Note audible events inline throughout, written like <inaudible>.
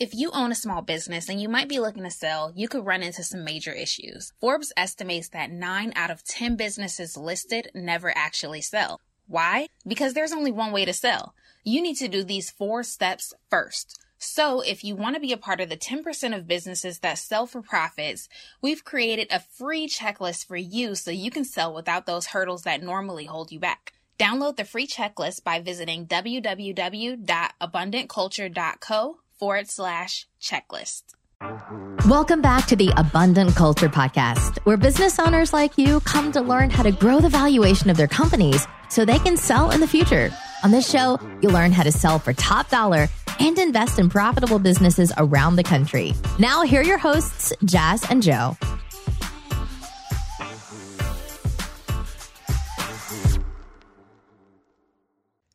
If you own a small business and you might be looking to sell, you could run into some major issues. Forbes estimates that 9 out of 10 businesses listed never actually sell. Why? Because there's only one way to sell. You need to do these four steps first. So, if you want to be a part of the 10% of businesses that sell for profits, we've created a free checklist for you so you can sell without those hurdles that normally hold you back. Download the free checklist by visiting www.abundantculture.co forward slash checklist. Welcome back to the Abundant Culture Podcast, where business owners like you come to learn how to grow the valuation of their companies so they can sell in the future. On this show, you'll learn how to sell for top dollar and invest in profitable businesses around the country. Now, here are your hosts, Jazz and Joe.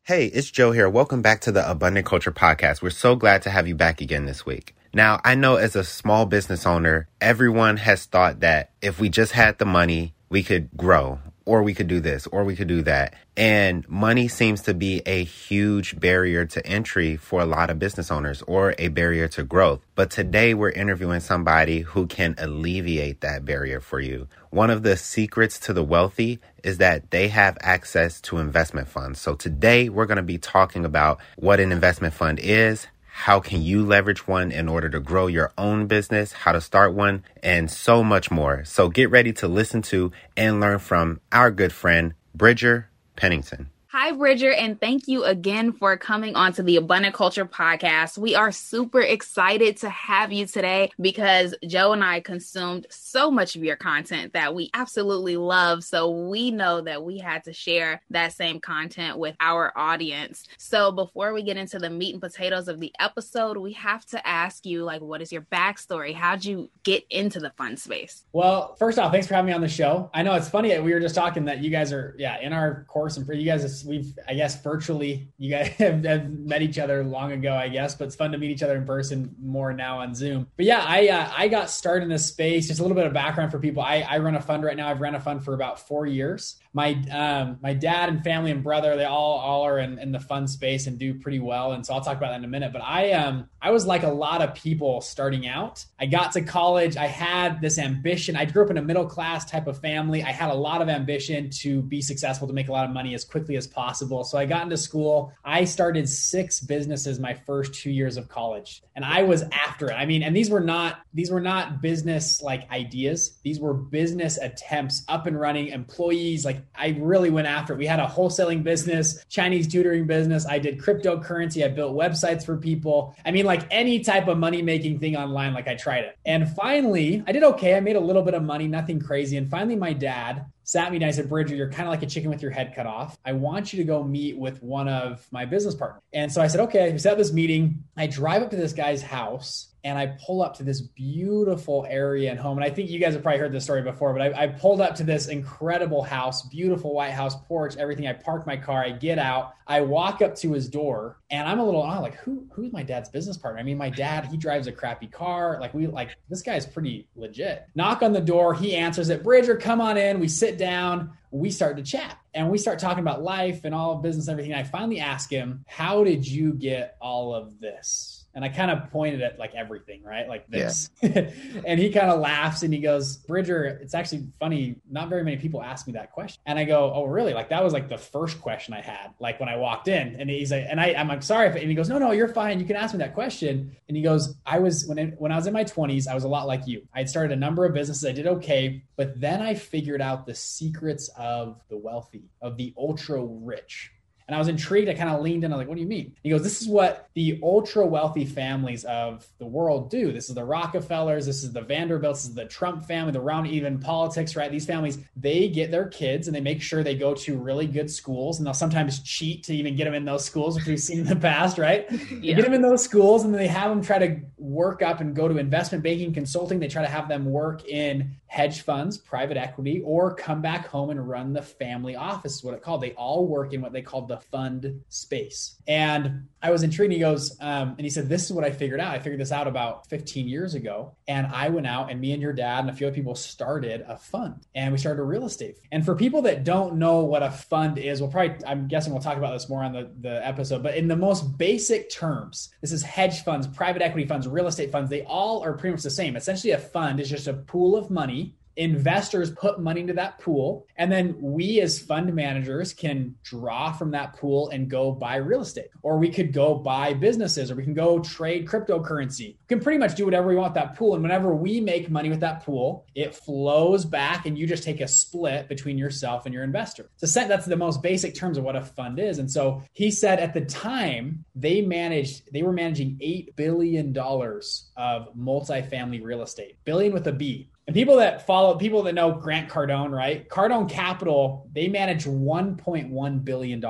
Hey, it's Joe here. Welcome back to the Abundant Culture Podcast. We're so glad to have you back again this week. Now, I know as a small business owner, everyone has thought that if we just had the money, we could grow, or we could do this, or we could do that. And money seems to be a huge barrier to entry for a lot of business owners or a barrier to growth. But today we're interviewing somebody who can alleviate that barrier for you. One of the secrets to the wealthy is that they have access to investment funds. So today we're going to be talking about what an investment fund is, how can you leverage one in order to grow your own business, how to start one, and so much more. So get ready to listen to and learn from our good friend, Bridger Pennington. Hi, Bridger, and thank you again for coming on to the Abundant Culture podcast. We are super excited to have you today because Joe and I consumed so much of your content that we absolutely love. So we know that we had to share that same content with our audience. So before we get into the meat and potatoes of the episode, we have to ask you, like, what is your backstory? How'd you get into the fun space? Well, first off, thanks for having me on the show. I know it's funny. That we were just talking that you guys are, yeah, in our course and for you guys, we've I guess virtually you guys <laughs> have, have, met each other long ago, I guess, but it's fun to meet each other in person more now on Zoom. But yeah, I uh, I got started in this space. Just a little bit of background for people. I, I run a fund right now. I've run a fund for about four years. My um, my dad and family and brother, they all all are in, in the fun space and do pretty well. And so I'll talk about that in a minute. But I um I was like a lot of people starting out. I got to college. I had this ambition. I grew up in a middle class type of family. I had a lot of ambition to be successful, to make a lot of money as quickly as possible. So I got into school. I started six businesses my first two years of college, and I was after it. I mean, and these were not these were not business like ideas. These were business attempts, up and running employees. Like I really went after it. We had a wholesaling business, Chinese tutoring business. I did cryptocurrency. I built websites for people. I mean, like any type of money making thing online. Like I tried it, and finally, I did okay. I made a little bit of money, nothing crazy. And finally, my dad sat me down. I said, Bridger, you're kind of like a chicken with your head cut off. I want you to go meet with one of my business partners. And so I said, okay. We set up this meeting. I drive up to this guy's house and I pull up to this beautiful area and home. And I think you guys have probably heard this story before, but I, I, pulled up to this incredible house, beautiful white house porch, everything. I park my car, I get out, I walk up to his door, and I'm a little oh, like, who who's my dad's business partner? I mean, my dad, he drives a crappy car. Like we like this guy's pretty legit. Knock on the door, he answers it. Bridger, come on in. We sit down we start to chat and we start talking about life and all business and everything. I finally ask him, How did you get all of this? And I kind of pointed at like everything, right? Like this. Yeah. <laughs> and he kind of laughs and he goes, Bridger, it's actually funny. Not very many people ask me that question. And I go, Oh, really? Like that was like the first question I had, like when I walked in. And he's like, and I, I'm like, sorry. If, and he goes, No, no, you're fine. You can ask me that question. And he goes, I was, when, when I was in my 20s, I was a lot like you. I had started a number of businesses. I did okay. But then I figured out the secrets of the wealthy, of the ultra rich and I was intrigued. I kind of leaned in. I was like, what do you mean? He goes, this is what the ultra wealthy families of the world do. This is the Rockefellers. This is the Vanderbilts. This is the Trump family, the round even politics, right? These families, they get their kids and they make sure they go to really good schools. And they'll sometimes cheat to even get them in those schools, which we've seen in the past, right? <laughs> Yeah. They get them in those schools and then they have them try to work up and go to investment banking, consulting. They try to have them work in hedge funds, private equity, or come back home and run the family office, is what it called. They all work in what they called the fund space. And I was intrigued. He goes, um, and he said, This is what I figured out. I figured this out about 15 years ago. And I went out and me and your dad and a few other people started a fund and we started a real estate. And for people that don't know what a fund is, we'll probably, I'm guessing we'll talk about this more on the, the episode, but in the most basic terms, this is hedge funds, private equity funds, real estate funds. They all are pretty much the same. Essentially, a fund is just a pool of money investors put money into that pool and then we as fund managers can draw from that pool and go buy real estate or we could go buy businesses or we can go trade cryptocurrency. We can pretty much do whatever we want that pool and whenever we make money with that pool it flows back and you just take a split between yourself and your investor. So that's the most basic terms of what a fund is and so he said at the time they managed they were managing 8 billion dollars of multifamily real estate billion with a b and people that follow, people that know Grant Cardone, right? Cardone Capital, they manage $1.1 billion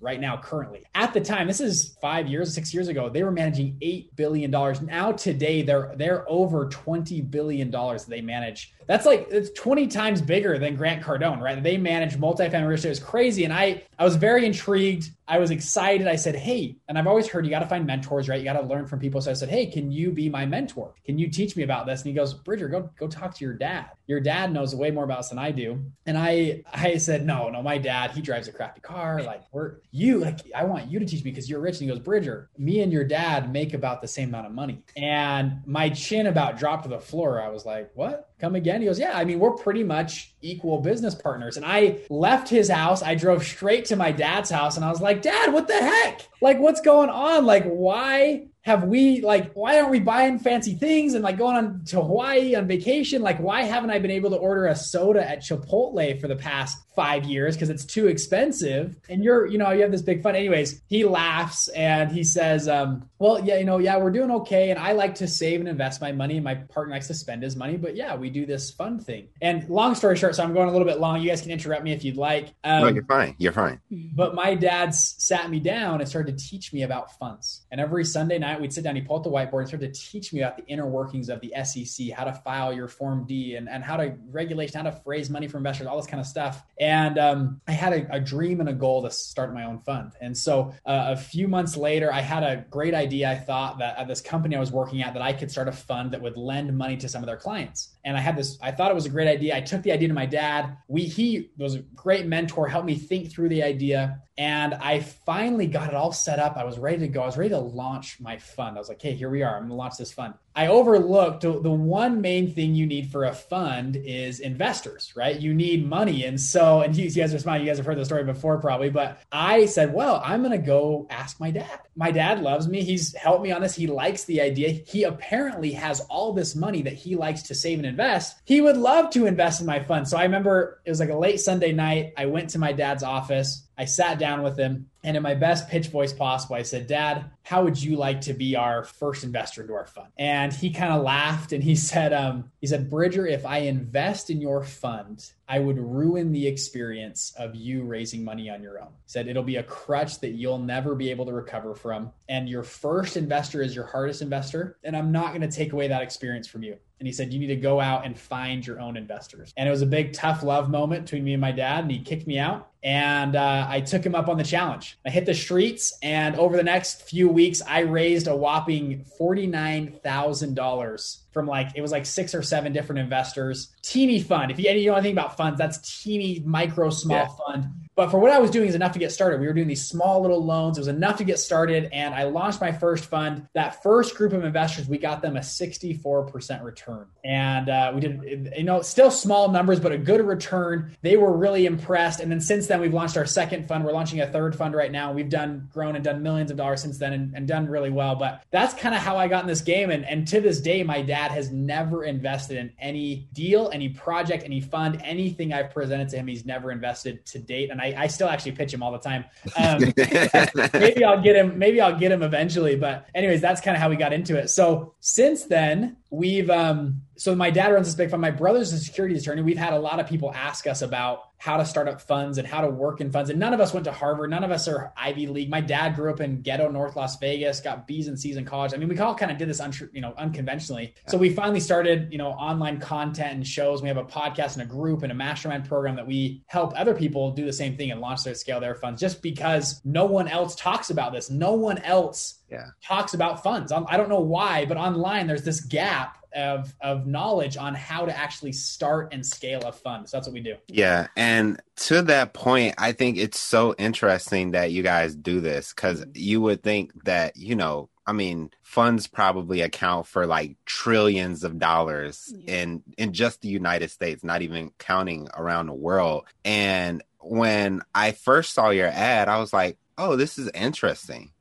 right now, currently. At the time, this is five years, six years ago, they were managing $8 billion. Now, today, they're, they're over $20 billion they manage that's like it's 20 times bigger than Grant Cardone, right? They manage multifamily real estate. It was crazy. And I I was very intrigued. I was excited. I said, hey, and I've always heard you got to find mentors, right? You got to learn from people. So I said, hey, can you be my mentor? Can you teach me about this? And he goes, Bridger, go go talk to your dad. Your dad knows way more about this than I do. And I I said, no, no, my dad, he drives a crappy car. Like we're you, like I want you to teach me because you're rich. And he goes, Bridger, me and your dad make about the same amount of money. And my chin about dropped to the floor. I was like, what? come again? He goes, Yeah, I mean, we're pretty much equal business partners. And I left his house. I drove straight to my dad's house and I was like, Dad, what the heck? Like, what's going on? Like, why have we like why aren't we buying fancy things and like going on to Hawaii on vacation? Like why haven't I been able to order a soda at Chipotle for the past 5 years because it's too expensive? And you're, you know, you have this big fun. Anyways, he laughs and he says, um, well, yeah, you know, yeah, we're doing okay and I like to save and invest my money and my partner likes to spend his money, but yeah, we do this fun thing. And long story short, so I'm going a little bit long. You guys can interrupt me if you'd like. Um, no, you're fine. You're fine. But my dad sat me down and started to teach me about funds. And every Sunday night we'd sit down, he'd pull out the whiteboard and start to teach me about the inner workings of the SEC, how to file your Form D and, and how to regulation, how to raise money for investors, all this kind of stuff. And um, I had a, a, dream and a goal to start my own fund. And so uh, a few months later, I had a great idea. I thought that at this company I was working at, that I could start a fund that would lend money to some of their clients. And I had this, I thought it was a great idea. I took the idea to my dad. We, he was a great mentor, helped me think through the idea. And I finally got it all set up. I was ready to go. I was ready to launch my fund. I was like, hey, here we are. I'm going to launch this fund. I overlooked the one main thing you need for a fund is investors, right? You need money. And so, and you, guys are smiling. You guys have heard the story before probably, but I said, well, I'm going to go ask my dad. My dad loves me. He's helped me on this. He likes the idea. He apparently has all this money that he likes to save and invest. He would love to invest in my fund. So I remember it was like a late Sunday night. I went to my dad's office. I sat down with him and in my best pitch voice possible, I said, Dad, how would you like to be our first investor into our fund? And he kind of laughed and he <laughs> said, um, he said, Bridger, if I invest in your fund, I would ruin the experience of you raising money on your own. He said it'll be a crutch that you'll never be able to recover from. And your first investor is your hardest investor. And I'm not going to take away that experience from you. And he said, You need to go out and find your own investors. And it was a big, tough love moment between me and my dad. And he kicked me out. And uh, I took him up on the challenge. I hit the streets. And over the next few weeks, I raised a whopping $49,000 from like it was like six or seven different investors. Teeny fund. If you, you know anything about funds, that's teeny micro small yeah. fund. But for what I was doing is enough to get started. We were doing these small little loans. It was enough to get started. And I launched my first fund. That first group of investors, we got them a 64% return. And uh, we did, you know, still small numbers, but a good return. They were really impressed. And then since then, we've launched our second fund. We're launching a third fund right now. We've done, grown and done millions of dollars since then and, and done really well. But that's kind of how I got in this game. And, and to this day, my dad has never invested in any deal, any project, any fund, anything I've presented to him. He's never invested to date. And I I, I still actually pitch him all the time. <laughs> Um, <laughs> maybe I'll get him. Maybe I'll get him eventually. But anyways, that's kind of how we got into it. So since then, we've um so my dad runs this big fund. My brother's a securities attorney. We've had a lot of people ask us about how to start up funds and how to work in funds. And none of us went to harvard. None of us are ivy league. My dad grew up in ghetto north las vegas got b's and c's in college. I mean we all kind of did this un- you know unconventionally. So we finally started you know online content and shows. We have a podcast and a group and a mastermind program that we help other people do the same thing and launch their scale their funds just because no one else talks about this. No one else yeah. talks about funds. I don't know why, but online there's this gap of of knowledge on how to actually start and scale a fund. So that's what we do. Yeah, and to that point, I think it's so interesting that you guys do this cuz mm-hmm. you would think that, you know, I mean, funds probably account for like trillions of dollars yeah. in in just the United States, not even counting around the world. And when I first saw your ad, I was like, "Oh, this is interesting."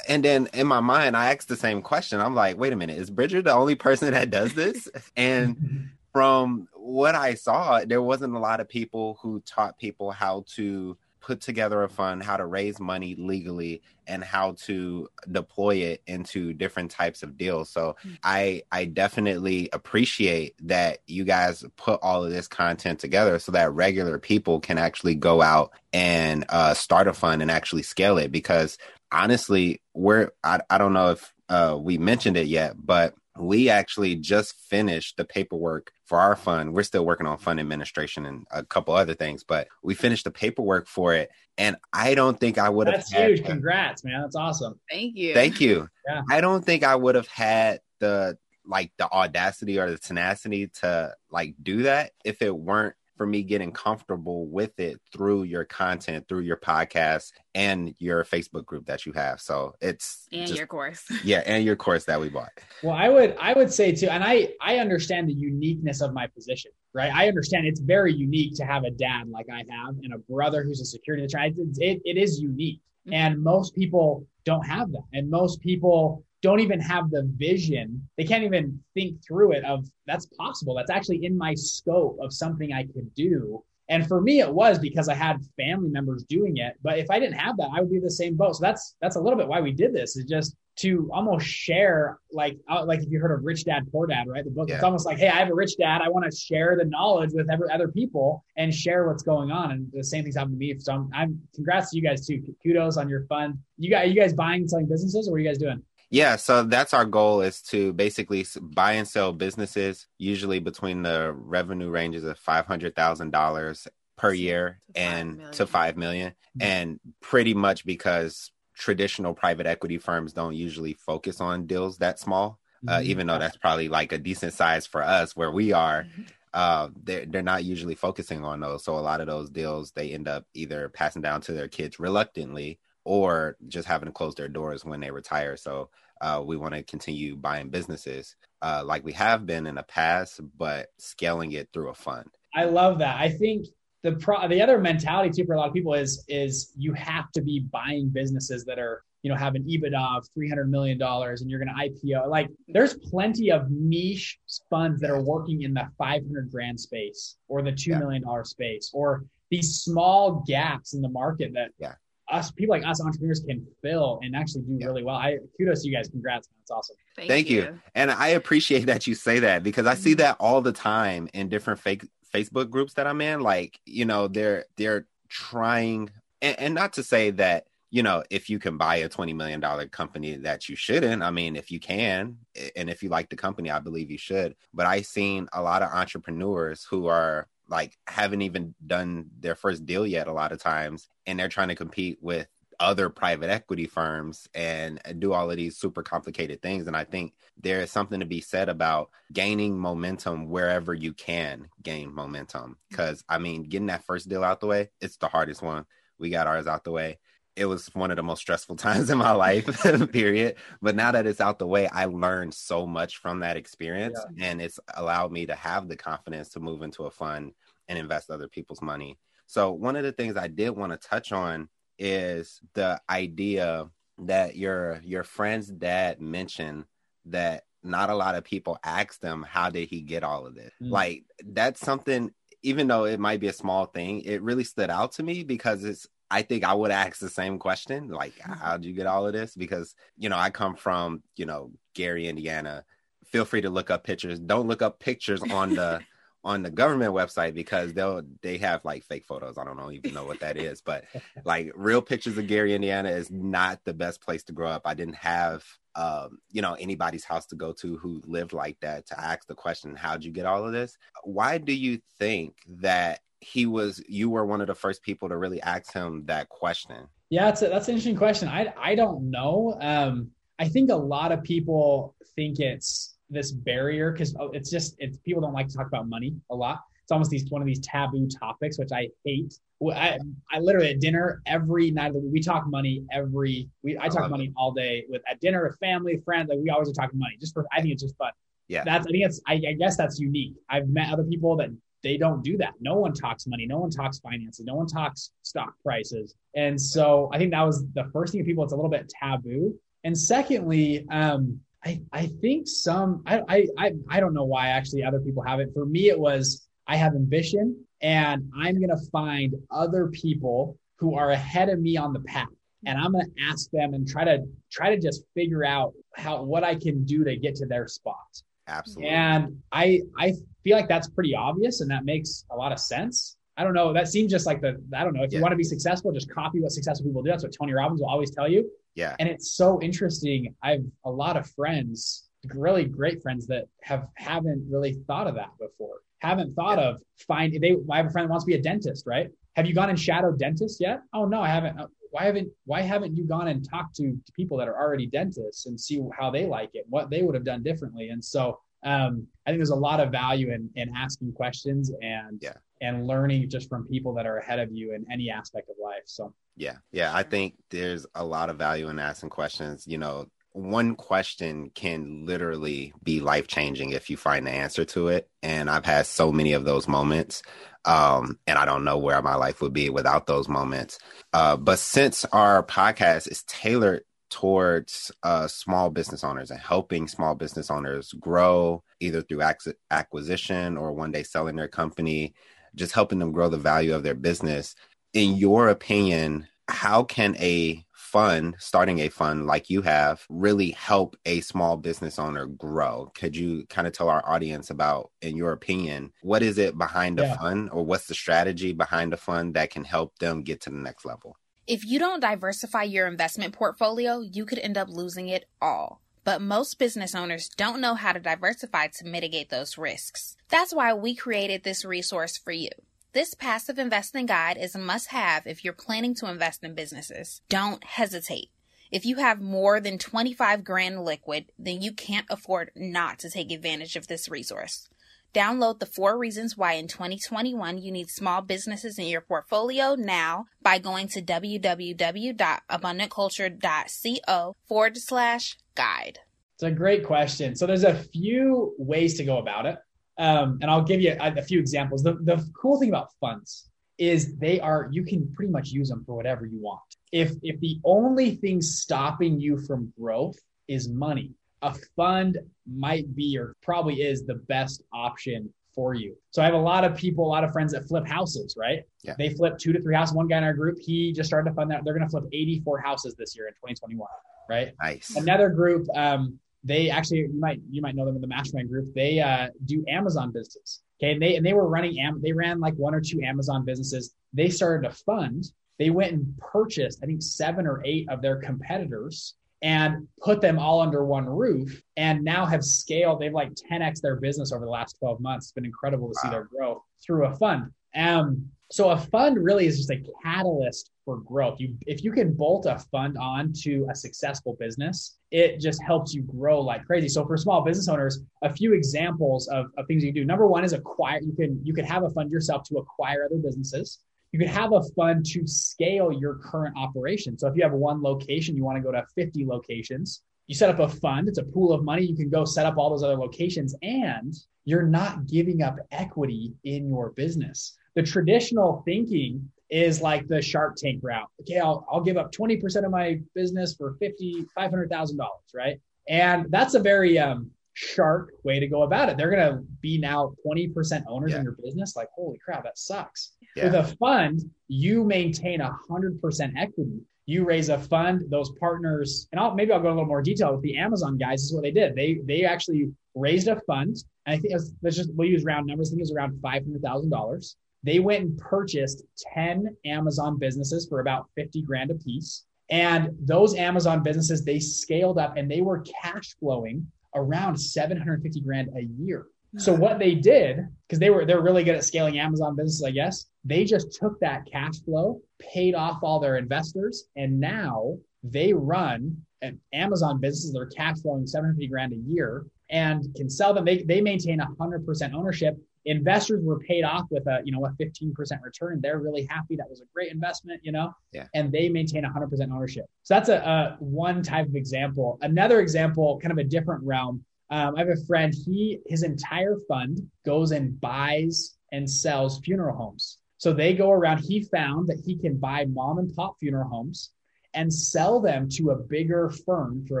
And then in my mind, I asked the same question. I'm like, wait a minute, is Bridger the only <laughs> person that does this? and <laughs> from what I saw, there wasn't a lot of people who taught people how to put together a fund, how to raise money legally, and how to deploy it into different types of deals. So mm-hmm. I I definitely appreciate that you guys put all of this content together so that regular people can actually go out and uh, start a fund and actually scale it because honestly, we're I, I don't know if uh, we mentioned it yet, but we actually just finished the paperwork for our fund. We're still working on fund administration and a couple other things, but we finished the paperwork for it. And I don't think I would have. That's huge. Congrats, man. That's awesome. Thank you. Thank you. Yeah. I don't think I would have had the like the audacity or the tenacity to like do that if it weren't for me getting comfortable with it through your content, through your podcast and your Facebook group that you have. So it's and just, your course. <laughs> Yeah, and your course that we bought. Well, I would I would say too, and I I understand the uniqueness of my position, right? I understand it's very unique to have a dad like I have and a brother who's a security attorney. It, it is unique. Mm-hmm. And most people don't have that. And most people don't even have the vision. They can't even think through it of that's possible. That's actually in my scope of something I could do. And for me, it was because I had family members doing it. But if I didn't have that, I would be the same boat. So that's that's a little bit why we did this. Is just to almost share, like uh, like if you heard of Rich Dad Poor Dad, right? The book. Yeah. It's almost like, hey, I have a rich dad. I want to share the knowledge with every, other people and share what's going on. And the same thing's happened to me. So I'm, I'm congrats to you guys too. Kudos on your fund. You got you guys buying and selling businesses, or what are you guys doing? Yeah, so that's our goal is to basically buy and sell businesses, usually between the revenue ranges of five hundred thousand dollars per year to and to five million, mm-hmm. and pretty much because traditional private equity firms don't usually focus on deals that small, uh, mm-hmm. even though that's probably like a decent size for us where we are. Mm-hmm. Uh, they're they're not usually focusing on those, so a lot of those deals they end up either passing down to their kids reluctantly or just having to close their doors when they retire. So uh, we want to continue buying businesses uh, like we have been in the past, but scaling it through a fund. I love that. I think the pro- the other mentality too for a lot of people is is you have to be buying businesses that are you know have an EBITDA of three hundred million dollars and you're going to IPO. Like there's plenty of niche funds that are working in the five hundred grand space or the two yeah. million dollar space or these small gaps in the market that yeah us people like us entrepreneurs can fill and actually do yeah. really well. I kudos to you guys. Congrats, man. It's awesome. Thank, Thank you. you. And I appreciate that you say that because I see mm-hmm. that all the time in different fake Facebook groups that I'm in. Like, you know, they're they're trying and, and not to say that you know, if you can buy a $20 million company that you shouldn't, I mean, if you can, and if you like the company, I believe you should. But I've seen a lot of entrepreneurs who are like haven't even done their first deal yet a lot of times and they're trying to compete with other private equity firms and uh, do all of these super complicated things. And i think there is something to be said about gaining momentum wherever you can gain momentum. Mm-hmm. Because i mean getting that first deal out the way it's the hardest one. We got ours out the way it was one of the most stressful <laughs> times in my life <laughs> period but now that it's out the way i learned so much from that experience yeah. and it's allowed me to have the confidence to move into a fund and invest other people's money so one of the things i did want to touch on is the idea that your your friend's dad mentioned that not a lot of people ask them how did he get all of this mm. like that's something even though it might be a small thing it really stood out to me because it's I think I would ask the same question, like, mm-hmm. how'd you get all of this? Because, you know, I come from, you know, Gary, Indiana, feel free to look up pictures. Don't look up pictures on the <laughs> on the government website because they'll they have like fake photos. I don't know even know what that is, but <laughs> like real pictures of Gary, Indiana is not the best place to grow up. I didn't have um, you know anybody's house to go to who lived like that to ask the question, how'd you get all of this? Why do you think that he was you were one of the first people to really ask him that question? Yeah, that's a, that's an interesting question. I I don't know. Um, I think a lot of people think it's this barrier because oh, it's just it's people don't like to talk about money a lot. It's almost these one of these taboo topics, which I hate. I, I literally at dinner every night of the week we talk money every we I talk money it. all day with at dinner with family friends like we always are talking money just for I think it's just fun. Yeah, that's I think it's I, I guess that's unique. I've met other people that they don't do that. No one talks money. No one talks finances. No one talks stock prices. And so I think that was the first thing people. It's a little bit taboo. And secondly, um, I, I think some I, I I don't know why actually other people have it. For me, it was I have ambition and I'm gonna find other people who are ahead of me on the path. And I'm gonna ask them and try to try to just figure out how what I can do to get to their spot. Absolutely. And I I feel like that's pretty obvious and that makes a lot of sense. I don't know. That seems just like the I don't know. If yeah. you want to be successful, just copy what successful people do. That's what Tony Robbins will always tell you. Yeah. And it's so interesting. I've a lot of friends, really great friends that have haven't really thought of that before. Haven't thought yeah. of find they I have a friend that wants to be a dentist, right? Have you gone and shadowed dentists yet? Oh no, I haven't. Why haven't why haven't you gone and talked to, to people that are already dentists and see how they like it, what they would have done differently? And so um, I think there's a lot of value in in asking questions and yeah. and learning just from people that are ahead of you in any aspect of life. So yeah, yeah, I think there's a lot of value in asking questions. You know, one question can literally be life changing if you find the answer to it. And I've had so many of those moments. Um, and I don't know where my life would be without those moments. Uh, but since our podcast is tailored towards uh, small business owners and helping small business owners grow either through ac- acquisition or one day selling their company, just helping them grow the value of their business in your opinion, how can a fund, starting a fund like you have, really help a small business owner grow? Could you kind of tell our audience about, in your opinion, what is it behind a yeah. fund or what's the strategy behind a fund that can help them get to the next level? If you don't diversify your investment portfolio, you could end up losing it all. But most business owners don't know how to diversify to mitigate those risks. That's why we created this resource for you. This passive investing guide is a must have if you're planning to invest in businesses. Don't hesitate. If you have more than 25 grand liquid, then you can't afford not to take advantage of this resource. Download the four reasons why in 2021 you need small businesses in your portfolio now by going to www.abundantculture.co forward slash guide. It's a great question. So there's a few ways to go about it. Um, and I'll give you a, a few examples. The, the cool thing about funds is they are you can pretty much use them for whatever you want. If if the only thing stopping you from growth is money, a fund might be or probably is the best option for you. So I have a lot of people, a lot of friends that flip houses, right? Yeah. They flip two to three houses. One guy in our group, he just started to fund that they're going to flip 84 houses this year in 2021, right? Nice. Another group, um, they actually you might you might know them in the mastermind group. They uh, do Amazon business. Okay, and they and they were running Am- they ran like one or two Amazon businesses. They started a fund. They went and purchased I think seven or eight of their competitors and put them all under one roof and now have scaled they've like 10x their business over the last 12 months it's been incredible to wow. see their growth through a fund um, so a fund really is just a catalyst for growth. You, if you can bolt a fund on to a successful business, it just helps you grow like crazy. So for small business owners, a few examples of, of things you can do. Number one is acquire. You can you can have a fund yourself to acquire other businesses. You can have a fund to scale your current operation. So if you have one location, you want to go to 50 locations. You set up a fund. It's a pool of money. You can go set up all those other locations, and you're not giving up equity in your business the traditional thinking is like the Shark Tank route. Okay, I'll, I'll give up 20% of my business for fifty, five hundred thousand dollars, right? And that's a very um, shark way to go about it. They're gonna be now 20% owners yeah. in your business. Like, holy crap, that sucks. Yeah. With a fund, you maintain a hundred percent equity. you raise a fund, those partners, and I'll maybe I'll go a little more detail with the Amazon guys. This is what they did. They they actually raised a fund. And I think was, let's just we'll use round numbers. I think it was around five hundred thousand dollars. They went and purchased 10 Amazon businesses for about 50 grand a piece. And those Amazon businesses, they scaled up and they were cash flowing around 750 grand a year. Hmm. So what they did, because they were they're really good at scaling Amazon businesses, I guess, they just took that cash flow, paid off all their investors, and now they run an Amazon businesses that are cash flowing 750 grand a year and can sell them. They, they maintain 100% ownership. Investors were paid off with a you know a 15% return. They're really happy. That was a great investment, you know. Yeah. And they maintain 100% ownership. So that's a, a one type of example. Another example, kind of a different realm. Um, I have a friend. He his entire fund goes and buys and sells funeral homes. So they go around. He found that he can buy mom and pop funeral homes and sell them to a bigger firm for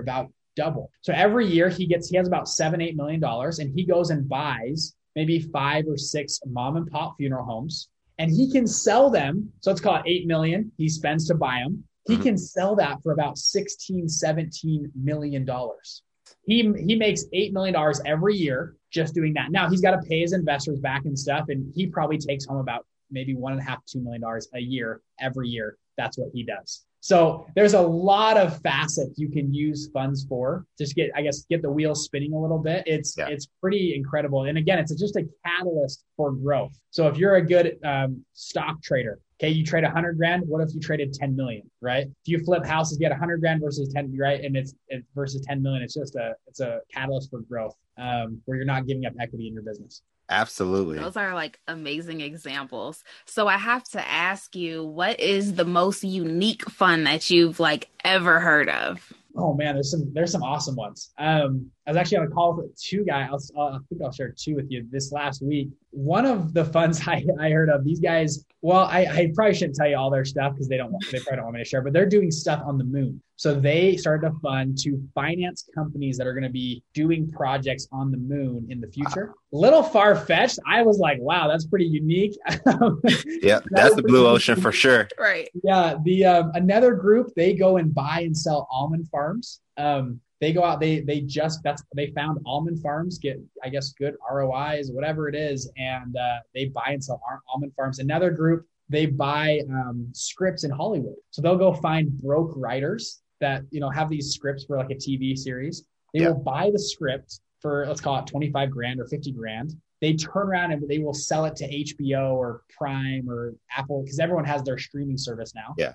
about double. So every year he gets he has about seven eight million dollars, and he goes and buys maybe five or six mom and pop funeral homes, and he can sell them. So let's call it eight million. He spends to buy them. He Mhm. can sell that for about 16, 17 million dollars. He he makes eight million dollars every year just doing that. Now he's got to pay his investors back and stuff, and he probably takes home about maybe one and a half, two million dollars a year every year. That's what he does. So there's a lot of facets you can use funds for. Just get, I guess, get the wheels spinning a little bit. It's Yeah. it's pretty incredible. And again, it's just a catalyst for growth. So if you're a good um, stock trader, okay, you trade 100 grand. What if you traded 10 million? Right? If you flip houses, you get 100 grand versus 10, right? And it's it, versus 10 million. It's just a it's a catalyst for growth um, where you're not giving up equity in your business. Absolutely. Those are like amazing examples. So I have to ask you, what is the most unique fun that you've like ever heard of? Oh man, there's some there's some awesome ones. Um, I was actually on a call with two guys. I'll, I'll, think I'll share two with you this last week. One of the funds <laughs> I, I heard of, these guys. Well, I, I probably shouldn't tell you all their stuff because they don't want they probably don't want me to share. But they're doing stuff on the moon. So they started a fund to finance companies that are going to be doing projects on the moon in the future. Little far fetched. I was like, wow, that's pretty unique. <laughs> Yep. That's the blue ocean for sure. Right. Yeah, the um, another group they go and buy and sell almond farms. Um, they go out, they they just that's they found almond farms get I guess good ROIs, whatever it is, and uh, they buy and sell almond farms. Another group they buy um, scripts in Hollywood, so they'll go find broke writers that you know have these scripts for like a TV series. They Yeah. will buy the script for let's call it twenty five grand or fifty grand. They turn around and they will sell it to HBO or Prime or Apple because everyone has their streaming service now Yeah.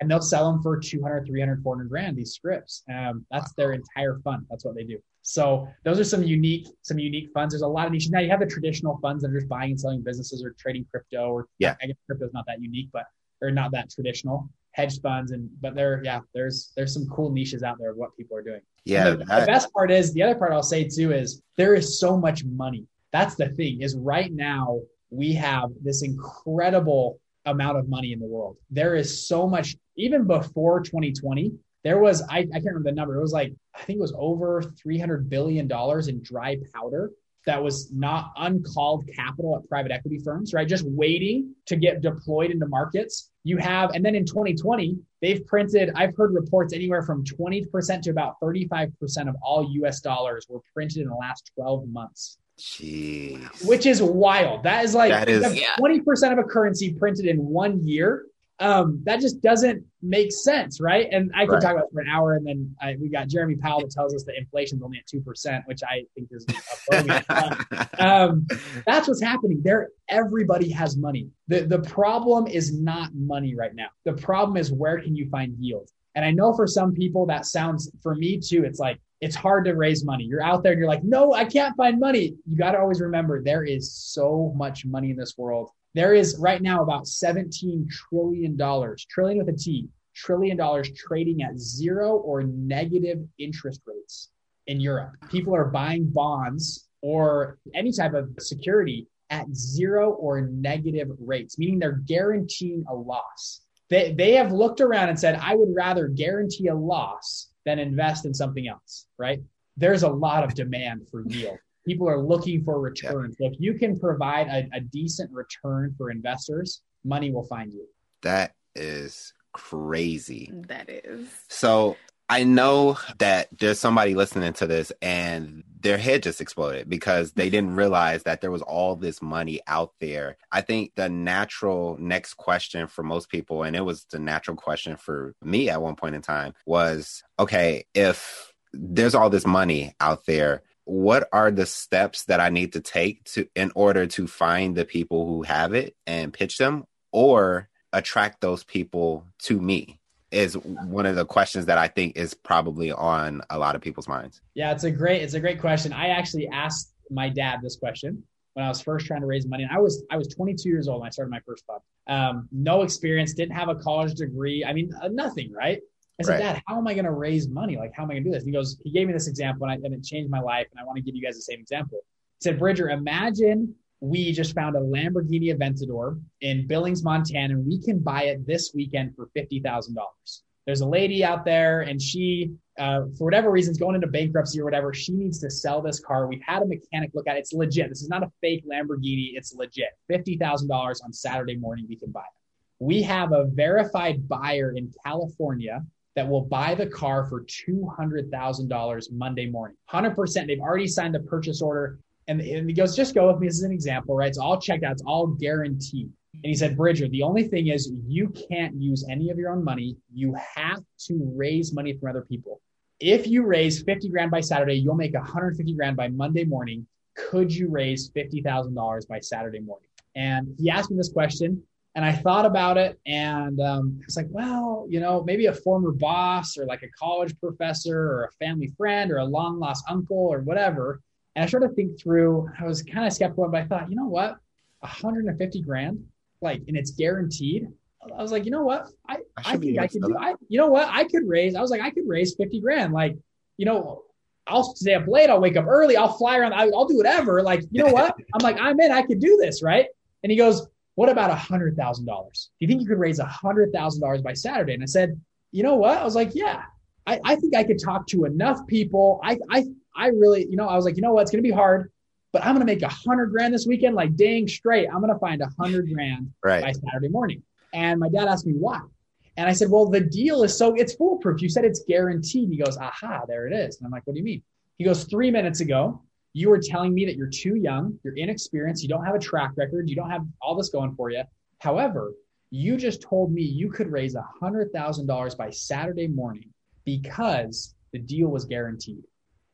and they'll sell them for 200 300 400 grand these scripts um, that's their entire fund that's what they do so those are some unique some unique funds there's a lot of niches now you have the traditional funds that are just buying and selling businesses or trading crypto or Yeah. i guess crypto is not that unique but or not that traditional hedge funds and but there yeah there's there's some cool niches out there of what people are doing Yeah. the, the best part is the other part I'll say too is there is so much money. That's the thing is right now we have this incredible amount of money in the world. There is so much even before 2020. There was I, I can't remember the number. It was like I think it was over 300 billion dollars in dry powder that was not uncalled capital at private equity firms, right? Just waiting to get deployed into markets. You have, and then in 2020, they've printed, I've heard reports anywhere from 20% to about 35% of all US dollars were printed in the last 12 months, Jeez. which is wild. That is like That is- you have Yeah. 20% of a currency printed in one year. Um, that just doesn't make sense, right? And I could Right. talk about it for an hour, and then I, we got Jeremy Powell that tells us that inflation's only at two percent, which I think is a <laughs> um, that's what's happening there everybody has money the the problem is not money right now the problem is where can you find yield and i know for some people that sounds for me too it's like it's hard to raise money you're out there and you're like no i can't find money you got to always remember there is so much money in this world there is right now about 17 trillion dollars trillion with a t trillion dollars trading at zero or negative interest rates in Europe. People are buying bonds or any type of security at zero or negative rates, meaning they're guaranteeing a loss. They, they have looked around and said, I would rather guarantee a loss than invest in something else, right? There's a lot of demand for yield. People are looking for returns. So if you can provide a, a decent return for investors, money will find you. That is crazy. That is. So I know that there's somebody listening to this and their head just exploded because they didn't mm-hmm. realize that there was all this money out there. I think the natural next question for most people, and it was the natural question for me at one point in time, was okay, if there's all this money out there, what are the steps that I need to take to in order to find the people who have it and pitch them or attract those people to me? Is one of the questions that I think is probably on a lot of people's minds. Yeah, it's a great it's a great question. I actually asked my dad this question when I was first trying to raise money. And I was I was 22 years old when I started my first fund. Um, no experience, didn't have a college degree. I mean, uh, nothing, right? I said, right. Dad, how am I going to raise money? Like, how am I going to do this? And he goes, he gave me this example, and, I, and it changed my life. And I want to give you guys the same example. He said, Bridger, imagine we just found a Lamborghini Aventador in Billings, Montana, and we can buy it this weekend for $50,000. There's a lady out there and she, uh, for whatever reason, is going into bankruptcy or whatever. She needs to sell this car. We've had a mechanic look at it. It's legit. This is not a fake Lamborghini. It's legit. $50,000 on Saturday morning, we can buy it. We have a verified buyer in California that will buy the car for $200,000 Monday morning. 100%. They've already signed the purchase order. And, and he goes, just go with me. This is an example, right? It's all checked out. It's all guaranteed. And he said, Bridger, the only thing is you can't use any of your own money. You have to raise money from other people. If you raise 50 grand by Saturday, you'll make 150 grand by Monday morning. Could you raise $50,000 by Saturday morning? And he asked me this question and I thought about it and um, I was like, well, you know, maybe a former boss or like a college professor or a family friend or a long lost uncle or whatever. And I started to think through, I was kind of skeptical, but I thought, you know what? 150 grand, like, and it's guaranteed. I was like, you know what? I, I, I think I could do, I, you know what? I could raise, I was like, I could raise 50 grand. Like, you know, I'll stay up late. I'll wake up early. I'll fly around. I'll do whatever. Like, you know what? I'm like, I'm in. I could do this. Right. And he goes, what about a hundred thousand dollars? Do you think you could raise a hundred thousand dollars by Saturday? And I said, you know what? I was like, yeah, I, I think I could talk to enough people. I, I, I really, you know, I was like, you know what? It's going to be hard, but I'm going to make a hundred grand this weekend. Like, dang straight. I'm going to find a hundred grand right. by Saturday morning. And my dad asked me why. And I said, well, the deal is so it's foolproof. You said it's guaranteed. He goes, aha, there it is. And I'm like, what do you mean? He goes, three minutes ago, you were telling me that you're too young, you're inexperienced, you don't have a track record, you don't have all this going for you. However, you just told me you could raise $100,000 by Saturday morning because the deal was guaranteed.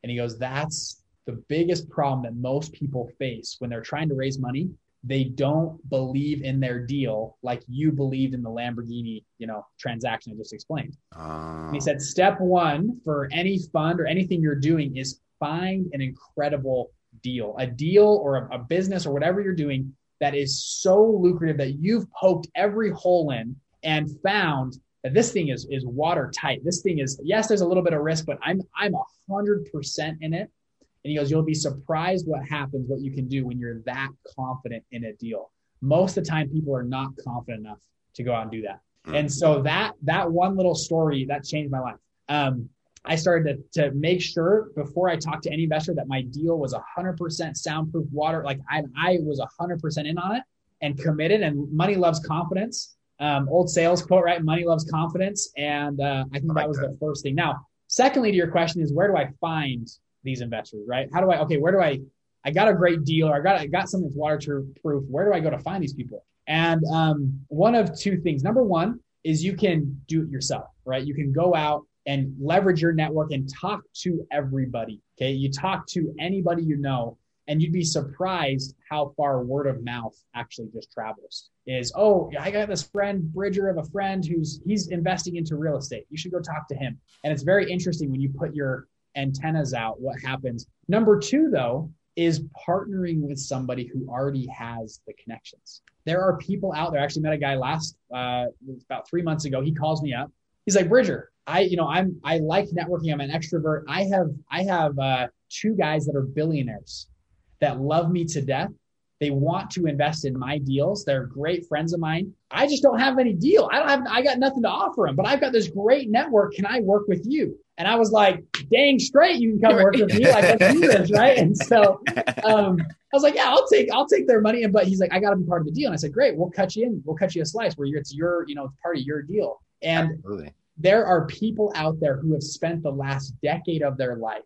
And he goes, That's the biggest problem that most people face when they're trying to raise money. They don't believe in their deal like you believed in the Lamborghini, you know, transaction I just explained. Um... he said, step one for any fund or anything you're doing is find an incredible deal, a deal or a, a business or whatever you're doing that is so lucrative that you've poked every hole in and found this thing is is watertight. This thing is yes, there's a little bit of risk, but I'm I'm a hundred percent in it. And he goes, you'll be surprised what happens, what you can do when you're that confident in a deal. Most of the time, people are not confident enough to go out and do that. Mm-hmm. And so that that one little story that changed my life. Um, I started to, to make sure before I talked to any investor that my deal was 100% soundproof water. Like I, I was 100% in on it and committed. And money loves confidence. Um, old sales quote, right? Money loves confidence. And uh, I think I like that was that. the first thing. Now, secondly, to your question is where do I find these investors, right? How do I, okay, where do I, I got a great deal or I got, I got something that's waterproof. Where do I go to find these people? And um, one of two things. Number one is you can do it yourself, right? You can go out and leverage your network and talk to everybody. Okay. You talk to anybody you know, and you'd be surprised how far word of mouth actually just travels. Is, oh, I got this friend, Bridger of a friend who's he's investing into real estate. You should go talk to him. And it's very interesting when you put your antennas out, what happens. Number two, though, is partnering with somebody who already has the connections. There are people out there. I actually met a guy last uh, about three months ago. He calls me up. He's like, Bridger, I, you know, I'm, I like networking. I'm an extrovert. I have, I have uh, two guys that are billionaires that love me to death. They want to invest in my deals. They're great friends of mine. I just don't have any deal. I don't have, I got nothing to offer them, but I've got this great network. Can I work with you? And I was like, dang straight, you can come work with me. Like, let's do this. Right. And so, um, I was like, yeah, I'll take, I'll take their money. And, but he's like, I got to be part of the deal. And I said, great, we'll cut you in. We'll cut you a slice where it's your, you know, it's part of your deal. And Absolutely. there are people out there who have spent the last decade of their life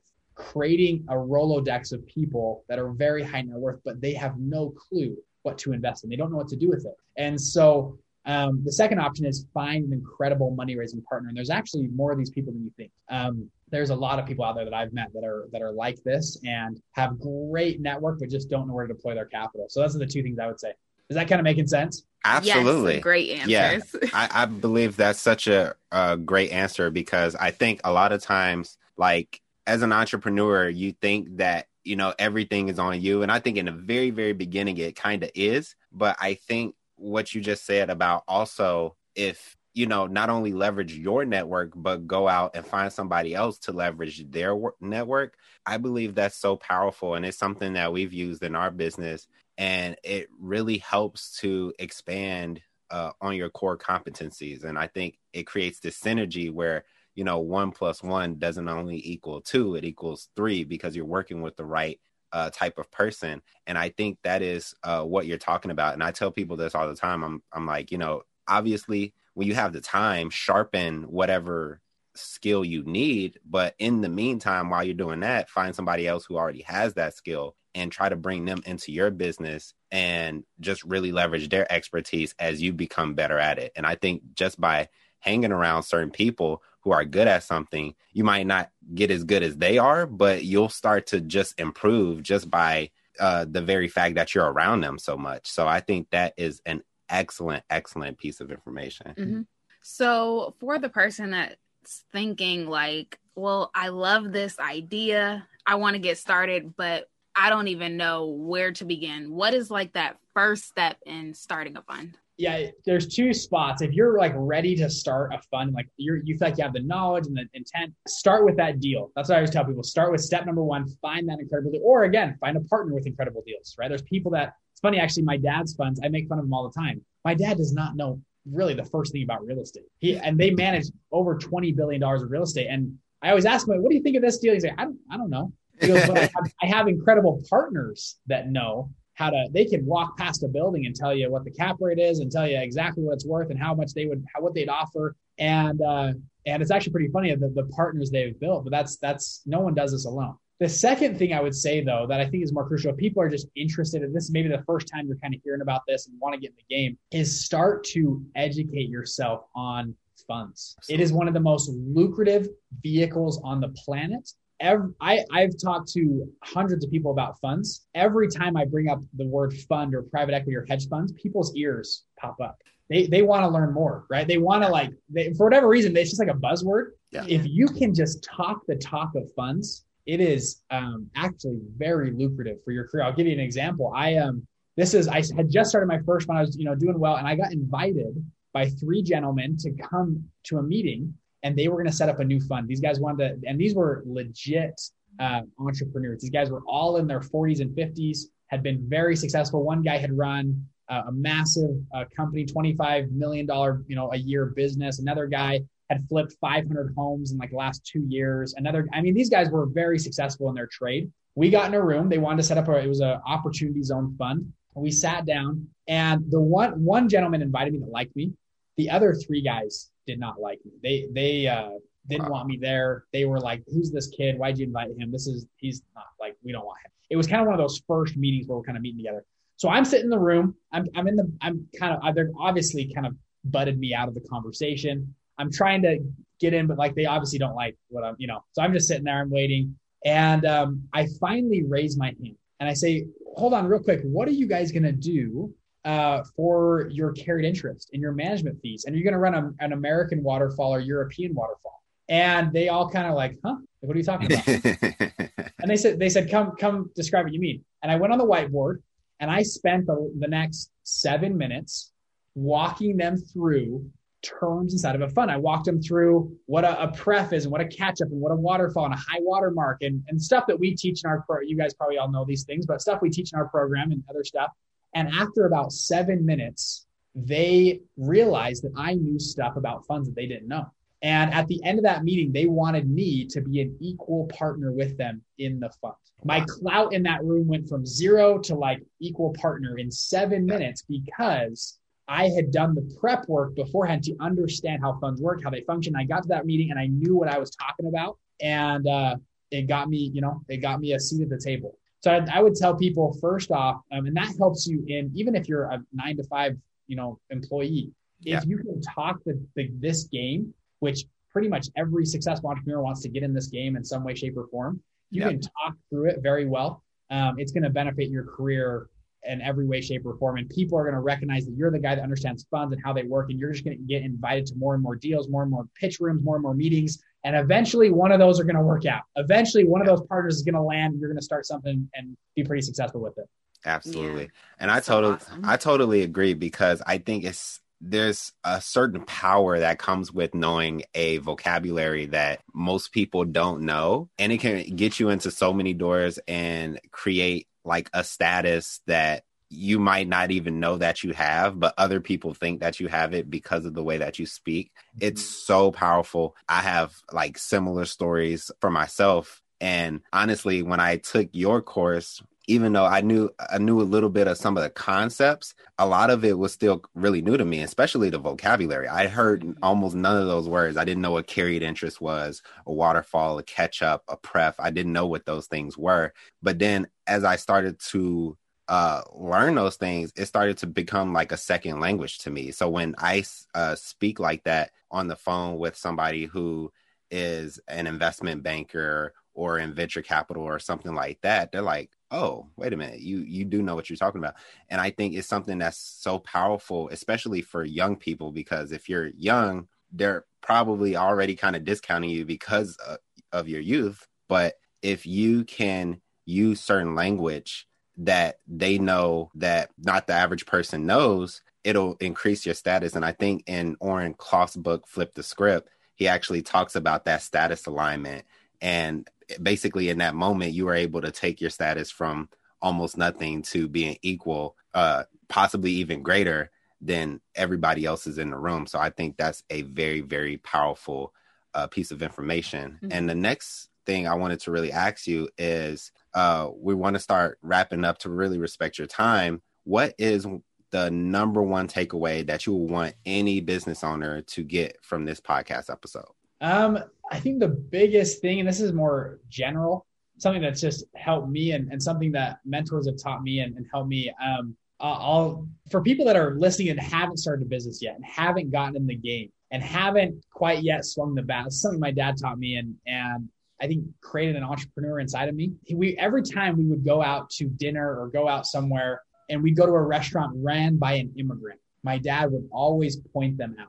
creating a Rolodex of people that are very high net worth, but they have no clue what to invest in. They don't know what to do with it. And so um, the second option is find an incredible money raising partner. And there's actually more of these people than you think. Um, there's a lot of people out there that I've met that are that are like this and have great network, but just don't know where to deploy their capital. So those are the two things I would say. Is that kind of making sense? Absolutely. Yes, great answers. Yeah. <laughs> I, I believe that's such a, a great answer because I think a lot of times, like as an entrepreneur, you think that you know everything is on you, and I think in the very, very beginning it kind of is. But I think what you just said about also if you know not only leverage your network but go out and find somebody else to leverage their wor- network i believe that's so powerful and it's something that we've used in our business and it really helps to expand uh, on your core competencies and i think it creates this synergy where you know one plus one doesn't only equal two it equals three because you're working with the right uh, type of person. And I think that is uh, what you're talking about. And I tell people this all the time. I'm, I'm like, you know, obviously when you have the time, sharpen whatever skill you need. But in the meantime, while you're doing that, find somebody else who already has that skill and try to bring them into your business and just really leverage their expertise as you become better at it. And I think just by hanging around certain people who are good at something, you might not get as good as they are, but you'll start to just improve just by uh, the very fact that you're around them so much. So I think that is an excellent, excellent piece of information. Mm-hmm. So for the person that's thinking like, well, I love this idea, I want to get started, but I don't even know where to begin. What is like that first step in starting a fund? Yeah, there's two spots. If you're like ready to start a fund, like you're, you feel like you have the knowledge and the intent, start with that deal. That's what I always tell people. Start with step number one, find that incredible deal. Or again, find a partner with incredible deals, right? There's people that, it's funny, actually, my dad's funds, I make fun of them all the time. My dad does not know really the first thing about real estate. He, and they manage over $20 billion of real estate. And I always ask him, what do you think of this deal? He's like, I don't, I don't know. Goes, I, have, I have incredible partners that know how to they can walk past a building and tell you what the cap rate is and tell you exactly what it's worth and how much they would how what they'd offer. And uh and it's actually pretty funny the, the partners they've built but that's that's no one does this alone. The second thing i would say though that i think is more crucial people are just interested in this maybe the first time you're kind of hearing about this and want to get in the game is start to educate yourself on funds. It is one of the most lucrative vehicles on the planet every, I, I've talked to hundreds of people about funds. Every time I bring up the word fund or private equity or hedge funds, people's ears pop up. They, they want to learn more, right? They want to like, they, for whatever reason, it's just like a buzzword. Yeah. If you can just talk the talk of funds, it is um, actually very lucrative for your career. I'll give you an example. I um, this is I had just started my first one. I was you know doing well, and I got invited by three gentlemen to come to a meeting and they were going to set up a new fund. These guys wanted to, and these were legit uh, entrepreneurs. These guys were all in their 40s and 50s, had been very successful. One guy had run uh, a massive uh, company, 25 million dollar, you know, a year business. Another guy had flipped 500 homes in like the last two years. Another, I mean, these guys were very successful in their trade. We got in a room. They wanted to set up a, it was an opportunity zone fund. We sat down, and the one one gentleman invited me that liked me. The other three guys did not like me. They they uh, didn't wow. want me there. They were like, "Who's this kid? Why'd you invite him? This is he's not like we don't want him." It was kind of one of those first meetings where we're kind of meeting together. So I'm sitting in the room. I'm I'm in the I'm kind of they're obviously kind of butted me out of the conversation. I'm trying to get in, but like they obviously don't like what I'm, you know. So I'm just sitting there. I'm waiting, and um, I finally raise my hand and I say, "Hold on, real quick. What are you guys gonna do uh, for your carried interest and your management fees, and you're going to run a, an American waterfall or European waterfall. And they all kind of like, huh? What are you talking about? <laughs> and they said, they said, come, come, describe what you mean. And I went on the whiteboard, and I spent the, the next seven minutes walking them through terms inside of a fund. I walked them through what a, a pref is and what a catch up and what a waterfall and a high water mark and, and stuff that we teach in our pro. You guys probably all know these things, but stuff we teach in our program and other stuff. And after about seven minutes, they realized that I knew stuff about funds that they didn't know. And at the end of that meeting, they wanted me to be an equal partner with them in the fund. My clout in that room went from zero to like equal partner in seven minutes because I had done the prep work beforehand to understand how funds work, how they function. I got to that meeting and I knew what I was talking about, and uh, it got me, you know, it got me a seat at the table. So I, I would tell people first off, um, and that helps you in even if you're a nine to five, you know, employee. If yeah. you can talk the, the, this game, which pretty much every successful entrepreneur wants to get in this game in some way, shape, or form, you yep. can talk through it very well. Um, it's going to benefit your career in every way, shape, or form. And people are going to recognize that you're the guy that understands funds and how they work. And you're just going to get invited to more and more deals, more and more pitch rooms, more and more meetings. And eventually one of those are going to work out. Eventually one of those partners is going to land. You're going to start something and be pretty successful with it. Absolutely. Yeah. And I totally, awesome. I totally agree because I think it's, there's a certain power that comes with knowing a vocabulary that most people don't know and it can get you into so many doors and create like a status that you might not even know that you have, but other people think that you have it because of the way that you speak. Mm-hmm. It's so powerful. I have like similar stories for myself. And honestly, when I took your course, even though I knew I knew a little bit of some of the concepts, a lot of it was still really new to me, especially the vocabulary. I heard almost none of those words. I didn't know what carried interest was, a waterfall, a catch up, a pref. I didn't know what those things were. But then as I started to uh, learn those things, it started to become like a second language to me. So when I uh, speak like that on the phone with somebody who is an investment banker or in venture capital or something like that, they're like, "Oh, wait a minute, you you do know what you're talking about." And I think it's something that's so powerful, especially for young people, because if you're young, they're probably already kind of discounting you because of, of your youth. But if you can use certain language that they know that not the average person knows, it'll increase your status. And I think in Oren Klaff's book, Flip the Script, he actually talks about that status alignment. And basically, in that moment, you were able to take your status from almost nothing to being equal, uh, possibly even greater than everybody else is in the room. So I think that's a very, very powerful uh, piece of information. Mm-hmm. And the next thing I wanted to really ask you is uh, we want to start wrapping up to really respect your time. What is the number one takeaway that you would want any business owner to get from this podcast episode? Um, I think the biggest thing, and this is more general, something that's just helped me and, and something that mentors have taught me and, and helped me. Um, I'll for people that are listening and haven't started a business yet and haven't gotten in the game and haven't quite yet swung the bat. Something my dad taught me, and and I think created an entrepreneur inside of me. We every time we would go out to dinner or go out somewhere and we'd go to a restaurant ran by an immigrant. My dad would always point them out.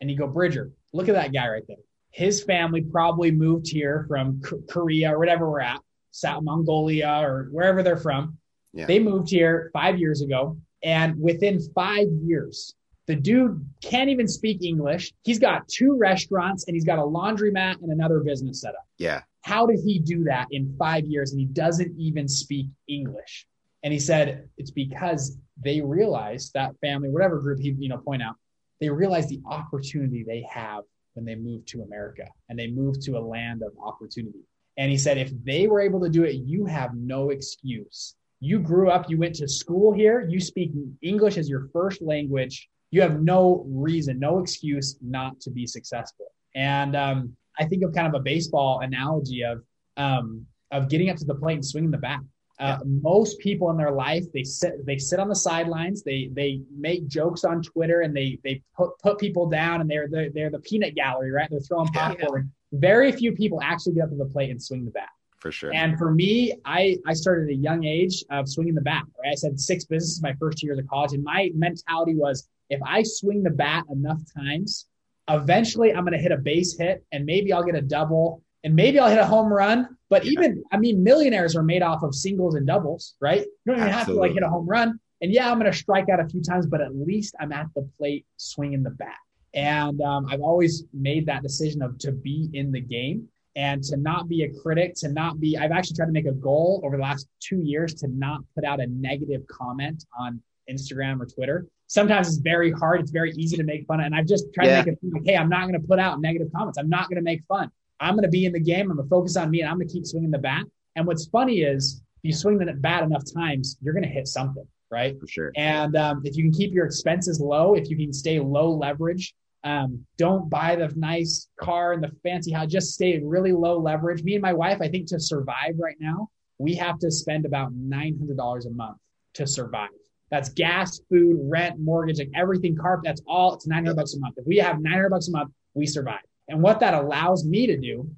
And he'd go, Bridger, look at that guy right there. His family probably moved here from K- Korea or whatever we're at, South Mongolia or wherever they're from. Yeah. They moved here five years ago. And within five years, the dude can't even speak English. He's got two restaurants and he's got a laundromat and another business set up. Yeah. How did he do that in five years and he doesn't even speak English? And he said it's because they realized that family, whatever group he you know point out, they realized the opportunity they have when they move to America and they move to a land of opportunity. And he said if they were able to do it, you have no excuse. You grew up, you went to school here, you speak English as your first language you have no reason, no excuse not to be successful. And um, I think of kind of a baseball analogy of um, of getting up to the plate and swinging the bat. Uh, yeah. Most people in their life they sit they sit on the sidelines. They they make jokes on Twitter and they they put put people down and they're they're, they're the peanut gallery, right? They're throwing popcorn. Yeah. Very few people actually get up to the plate and swing the bat. For sure. And for me, I I started at a young age of swinging the bat. Right? I said six businesses my first years of college, and my mentality was if I swing the bat enough times, eventually I'm going to hit a base hit and maybe I'll get a double and maybe I'll hit a home run. But yeah. even, I mean, millionaires are made off of singles and doubles, right? You don't even Absolutely. have to like hit a home run. And yeah, I'm going to strike out a few times, but at least I'm at the plate swinging the bat. And um, I've always made that decision of to be in the game and to not be a critic, to not be, I've actually tried to make a goal over the last two years to not put out a negative comment on Instagram or Twitter sometimes it's very hard. It's very easy to make fun of. And I've just tried yeah. to make it like, hey, I'm not going to put out negative comments. I'm not going to make fun. I'm going to be in the game. I'm going to focus on me and I'm going to keep swinging the bat. And what's funny is if you swing the bat enough times, you're going to hit something. right? For sure. And um, if you can keep your expenses low, if you can stay low leverage, um, don't buy the nice car and the fancy house. Just stay really low leverage. Me and my wife, I think, to survive right now, we have to spend about nine hundred dollars a month to survive. That's gas, food, rent, mortgage, like everything. Carp. That's all. It's nine hundred bucks a month. If we have nine hundred bucks a month, we survive. And what that allows me to do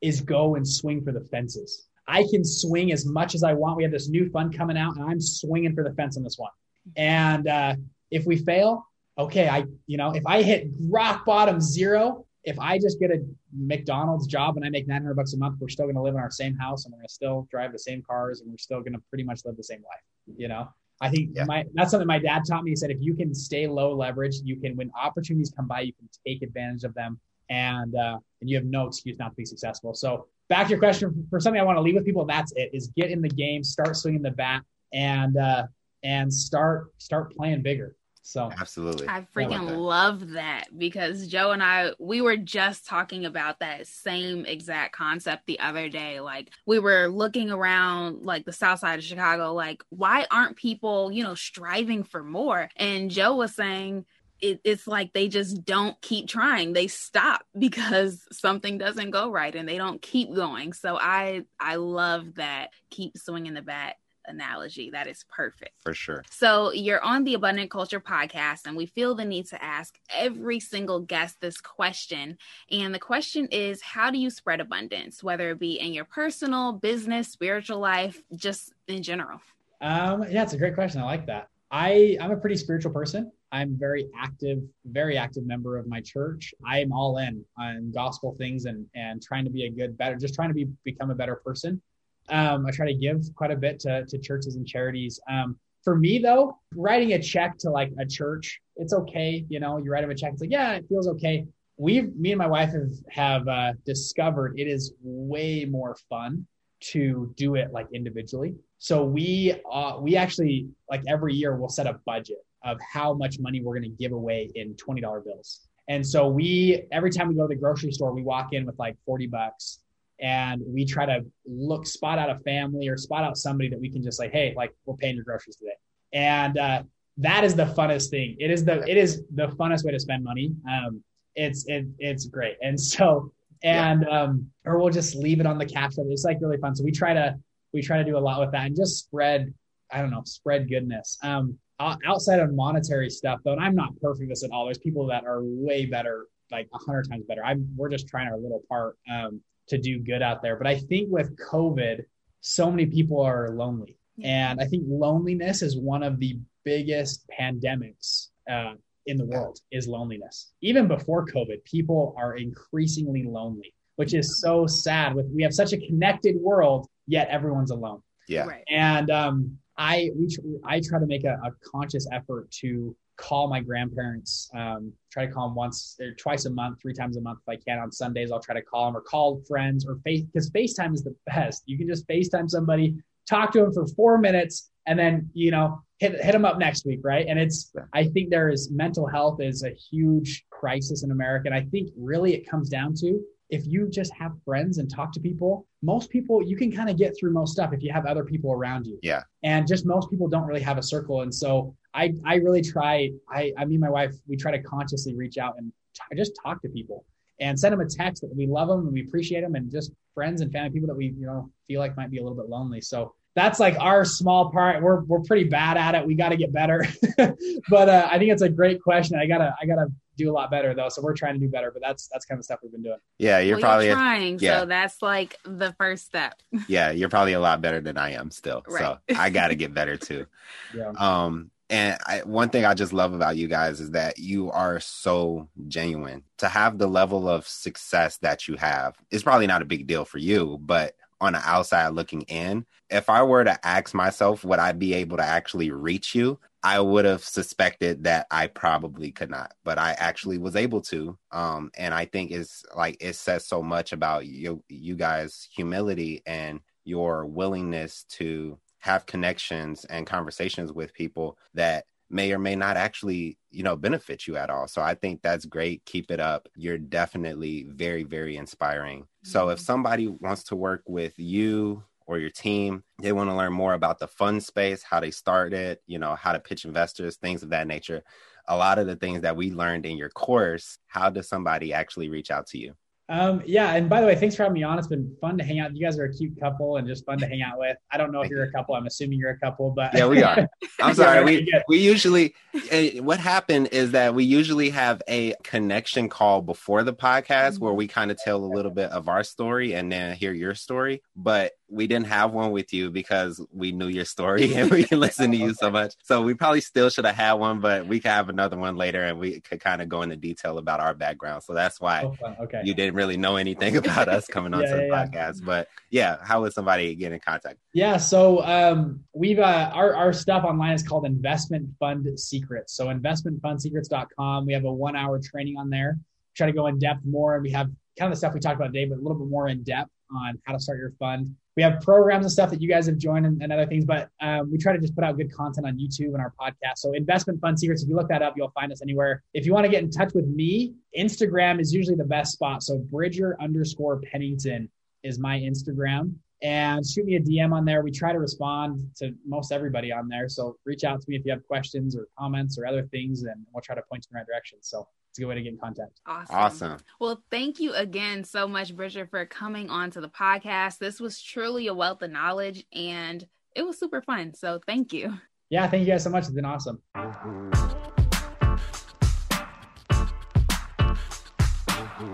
is go and swing for the fences. I can swing as much as I want. We have this new fund coming out, and I'm swinging for the fence on this one. And uh, if we fail, okay, I, you know, if I hit rock bottom zero, if I just get a McDonald's job and I make 900 bucks a month, we're still going to live in our same house and we're going to still drive the same cars and we're still going to pretty much live the same life. You know, I think yeah. my, that's something my dad taught me. He said, if you can stay low leverage, you can, when opportunities come by, you can take advantage of them and, uh, and you have no excuse not to be successful. So back to your question for something I want to leave with people. That's it is get in the game, start swinging the bat and, uh, and start, start playing bigger. So absolutely. I freaking I that. love that because Joe and I we were just talking about that same exact concept the other day. Like we were looking around like the south side of Chicago, like why aren't people, you know, striving for more? And Joe was saying it, it's like they just don't keep trying they stop <laughs> because something doesn't go right and they don't keep going so i i love that keep swinging the bat analogy. That is perfect. For sure. So you're on the Abundant Culture podcast, and we feel the need to ask every single guest this question. And the question is how do you spread abundance, whether it be in your personal, business, spiritual life, just in general? Um, yeah, it's a great question. I like that. I, I'm a pretty spiritual person. I'm very active, very active member of my church. I am all in on gospel things and and trying to be a good, better, just trying to be become a better person. Um, I try to give quite a bit to, to churches and charities. Um, for me though, writing a check to like a church, it's okay. You know, you write them a check. It's like, yeah, it feels okay. We've, me and my wife have, have uh, discovered it is way more fun to do it like individually. So we, uh, we actually like every year we'll set a budget of how much money we're going to give away in $20 bills. And so we, every time we go to the grocery store, we walk in with like 40 bucks and we try to look spot out a family or spot out somebody that we can just like hey like we're paying your groceries today. And uh, that is the funnest thing. It is the it is the funnest way to spend money. Um, it's it, it's great. And so and yeah. um or we'll just leave it on the cash it's like really fun. So we try to we try to do a lot with that and just spread i don't know spread goodness. Um outside of monetary stuff though and i'm not perfect this at all there's people that are way better like a hundred times better. I'm we're just trying our little part. Um to do good out there. But I think with COVID, so many people are lonely. And I think loneliness is one of the biggest pandemics uh, in the world is loneliness. Even before COVID, people are increasingly lonely, which is so sad. With we have such a connected world, yet everyone's alone. Yeah. Right. And um, I we I try to make a, a conscious effort to call my grandparents. Um, try to call them once or twice a month, three times a month if I can. On Sundays, I'll try to call them or call friends or face because FaceTime is the <laughs> best. You can just FaceTime somebody, talk to them for four minutes, and then you know hit hit them up next week, right? And it's I think there is mental health is a huge crisis in America, and I think really it comes down to if you just have friends and talk to people, most people you can kind of get through most stuff if you have other people around you. Yeah. And just most people don't really have a circle. And so I I really try I I mean my wife, we try to consciously reach out and t- just talk to people and send them a text that we love them and we appreciate them and just friends and family people that we, you know, feel like might be a little bit lonely. So that's like our small part. We're we're pretty bad at it. We got to get better. <laughs> but uh, I think it's a great question. I gotta I gotta do a lot better though. So we're trying to do better. But that's that's kind of stuff we've been doing. Yeah, you're well, probably you're trying. A, yeah. So that's like the first step. <laughs> yeah, you're probably a lot better than I am still. Right. So I got to get better too. <laughs> yeah. Um. And I, one thing I just love about you guys is that you are so genuine. To have the level of success that you have is probably not a big deal for you, but on the outside looking in, if I were to ask myself, would I be able to actually reach you? I would have suspected that I probably could not, but I actually was able to. Um, and I think it's like it says so much about you, you guys' humility and your willingness to have connections and conversations with people that may or may not actually you know benefit you at all so i think that's great keep it up you're definitely very very inspiring mm-hmm. so if mm-hmm. somebody wants to work with you or your team. They want to learn more about the fund space, how they started, you know, how to pitch investors, things of that nature. A lot of the things that we learned in your course, how does somebody actually reach out to you? Um, yeah, and by the way, thanks for having me on. It's been fun to hang out. You guys are a cute couple and just fun to hang out with. I don't know if you're a couple. I'm assuming you're a couple, but yeah, we are. <laughs> I'm sorry. we we usually eh, what happened is that we usually have a connection call before the podcast where we kind of tell a little bit of our story and then hear your story. But we didn't have one with you because we knew your story <laughs> and we listened to you so much. So we probably still should have had one, but we could have another one later and we could kind of go into detail about our background. So that's why oh, okay. you didn't really know anything <laughs> about us coming onto yeah, the yeah, podcast. But yeah, how would somebody get in contact? Yeah, so um, we've uh, our our stuff online is called Investment Fund Secrets. So investmentfundsecrets.com. We have a one hour training on there. Try to go in depth more, and we have kind of the stuff we talked about today, but a little bit more in depth on how to start your fund we have programs and stuff that you guys have joined and, and other things, but um, we try to just put out good content on YouTube and our podcast. So investment fund secrets, if you look that up, you'll find us anywhere. If you want to get in touch with me, Instagram is usually the best spot. So Bridger underscore Pennington is my Instagram and shoot me a DM on there. We try to respond to most everybody on there. So reach out to me if you have questions or comments or other things, and we'll try to point you in the right direction. So a good way to get in contact. Awesome. Awesome. Well, thank you again so much, Bridger, for coming on to the podcast. This was truly a wealth of knowledge and it was super fun. So thank you. Yeah, thank you guys so much. It's been awesome.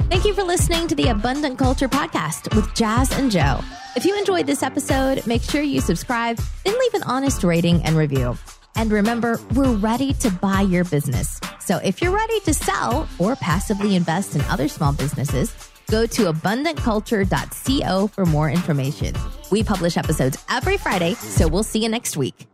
Thank you for listening to the Abundant Culture Podcast with Jazz and Joe. If you enjoyed this episode, make sure you subscribe, then leave an honest rating and review. And remember, we're ready to buy your business. So if you're ready to sell or passively invest in other small businesses, go to abundantculture.co for more information. We publish episodes every Friday, so we'll see you next week.